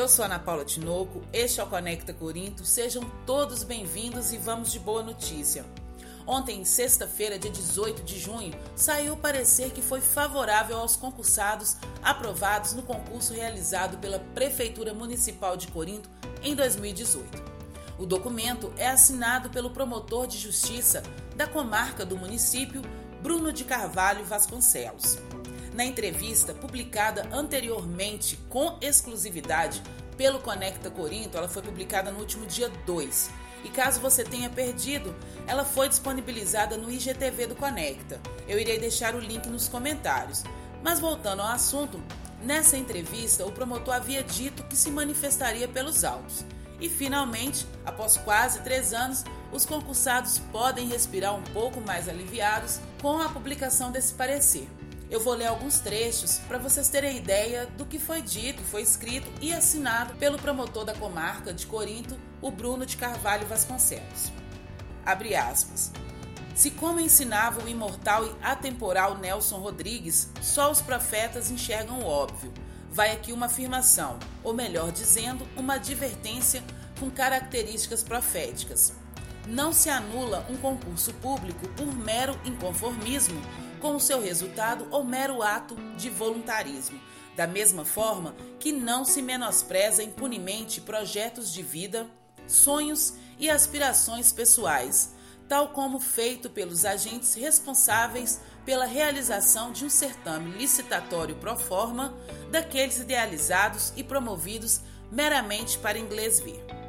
Eu sou Ana Paula Tinoco, este é o Conecta Corinto. Sejam todos bem-vindos e vamos de boa notícia. Ontem, sexta-feira, dia 18 de junho, saiu o parecer que foi favorável aos concursados aprovados no concurso realizado pela Prefeitura Municipal de Corinto em 2018. O documento é assinado pelo promotor de justiça da comarca do município, Bruno de Carvalho Vasconcelos. Na entrevista publicada anteriormente com exclusividade pelo Conecta Corinto, ela foi publicada no último dia 2. E caso você tenha perdido, ela foi disponibilizada no IGTV do Conecta. Eu irei deixar o link nos comentários. Mas voltando ao assunto, nessa entrevista o promotor havia dito que se manifestaria pelos autos. E finalmente, após quase três anos, os concursados podem respirar um pouco mais aliviados com a publicação desse parecer. Eu vou ler alguns trechos para vocês terem ideia do que foi dito, foi escrito e assinado pelo promotor da comarca de Corinto, o Bruno de Carvalho Vasconcelos. Abre aspas. Se como ensinava o imortal e atemporal Nelson Rodrigues, só os profetas enxergam o óbvio vai aqui uma afirmação, ou melhor dizendo, uma advertência com características proféticas. Não se anula um concurso público por mero inconformismo com o seu resultado ou mero ato de voluntarismo. Da mesma forma que não se menospreza impunemente projetos de vida, sonhos e aspirações pessoais, tal como feito pelos agentes responsáveis pela realização de um certame licitatório pro forma daqueles idealizados e promovidos meramente para inglês ver.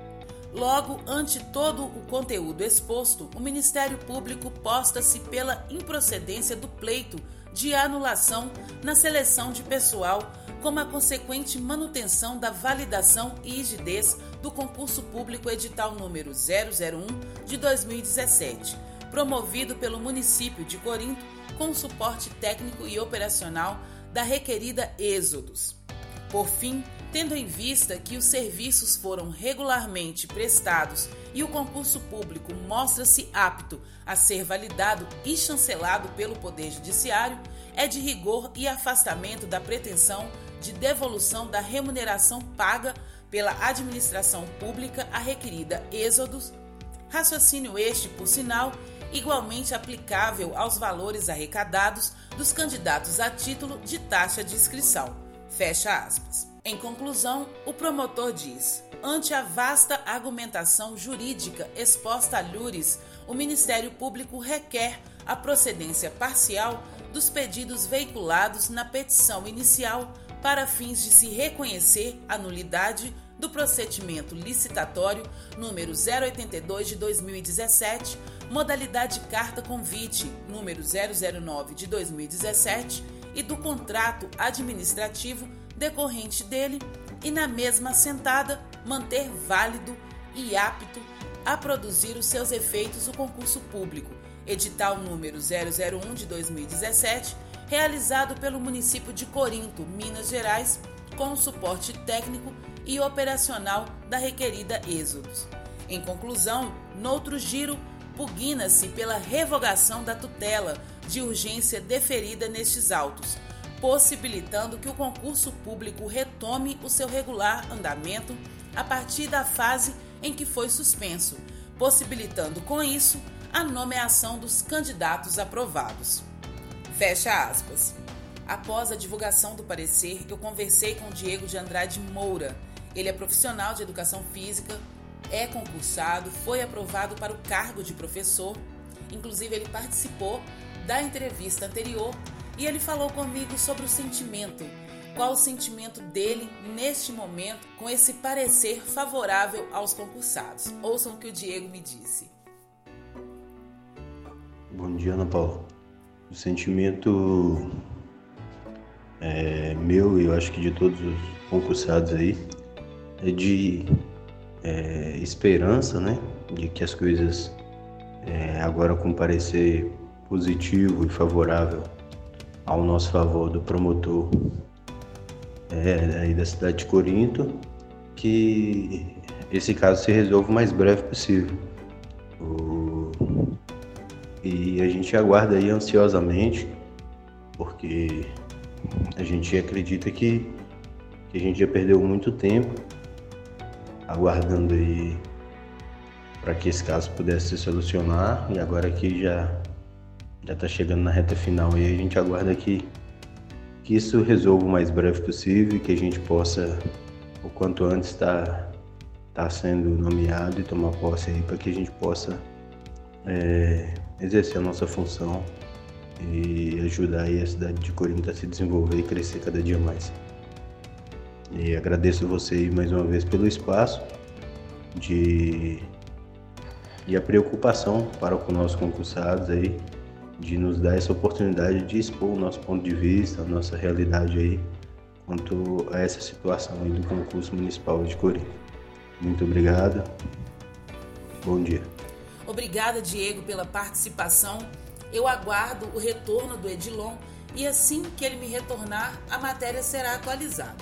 Logo, ante todo o conteúdo exposto, o Ministério Público posta-se pela improcedência do pleito de anulação na seleção de pessoal, como a consequente manutenção da validação e rigidez do concurso público edital número 001 de 2017, promovido pelo município de Corinto com suporte técnico e operacional da requerida Êxodos. Por fim, tendo em vista que os serviços foram regularmente prestados e o concurso público mostra-se apto a ser validado e chancelado pelo Poder Judiciário, é de rigor e afastamento da pretensão de devolução da remuneração paga pela administração pública a requerida Êxodos, raciocínio este, por sinal, igualmente aplicável aos valores arrecadados dos candidatos a título de taxa de inscrição. Fecha aspas. Em conclusão, o promotor diz: ante a vasta argumentação jurídica exposta a Lures, o Ministério Público requer a procedência parcial dos pedidos veiculados na petição inicial para fins de se reconhecer a nulidade do procedimento licitatório número 082 de 2017, modalidade carta convite número 009 de 2017 e do contrato administrativo decorrente dele e na mesma sentada manter válido e apto a produzir os seus efeitos o concurso público, edital número 001 de 2017, realizado pelo município de Corinto, Minas Gerais, com o suporte técnico e operacional da requerida Êxodos. Em conclusão, noutro giro, pugna-se pela revogação da tutela de urgência deferida nestes autos, possibilitando que o concurso público retome o seu regular andamento a partir da fase em que foi suspenso, possibilitando com isso a nomeação dos candidatos aprovados. Fecha aspas. Após a divulgação do parecer, eu conversei com Diego de Andrade Moura. Ele é profissional de educação física, é concursado, foi aprovado para o cargo de professor. Inclusive, ele participou da entrevista anterior e ele falou comigo sobre o sentimento. Qual o sentimento dele neste momento com esse parecer favorável aos concursados? Ouçam o que o Diego me disse. Bom dia, Ana Paula. O sentimento é, meu e eu acho que de todos os concursados aí é de é, esperança, né? De que as coisas é, agora com parecer positivo e favorável ao nosso favor do promotor é, da cidade de Corinto, que esse caso se resolva o mais breve possível. O... E a gente aguarda aí ansiosamente, porque a gente acredita que, que a gente já perdeu muito tempo aguardando aí para que esse caso pudesse se solucionar e agora que já já está chegando na reta final e a gente aguarda que que isso resolva o mais breve possível e que a gente possa o quanto antes estar tá, tá sendo nomeado e tomar posse aí para que a gente possa é, exercer a nossa função e ajudar a cidade de Corinto a se desenvolver e crescer cada dia mais. E agradeço você mais uma vez pelo espaço de e a preocupação para com nossos concursados aí de nos dar essa oportunidade de expor o nosso ponto de vista, a nossa realidade aí quanto a essa situação aí do concurso municipal de Corinto. Muito obrigado. Bom dia. Obrigada, Diego, pela participação. Eu aguardo o retorno do Edilon e assim que ele me retornar, a matéria será atualizada.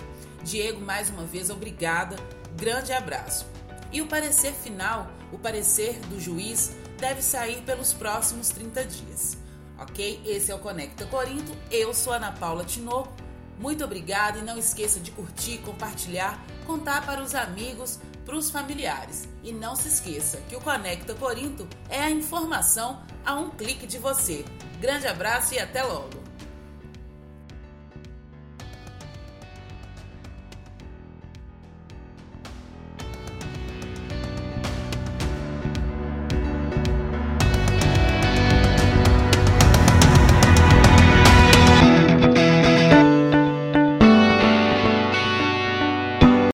Diego, mais uma vez, obrigada. Grande abraço. E o parecer final, o parecer do juiz, deve sair pelos próximos 30 dias. Ok? Esse é o Conecta Corinto. Eu sou Ana Paula Tinoco. Muito obrigada e não esqueça de curtir, compartilhar, contar para os amigos, para os familiares. E não se esqueça que o Conecta Corinto é a informação a um clique de você. Grande abraço e até logo!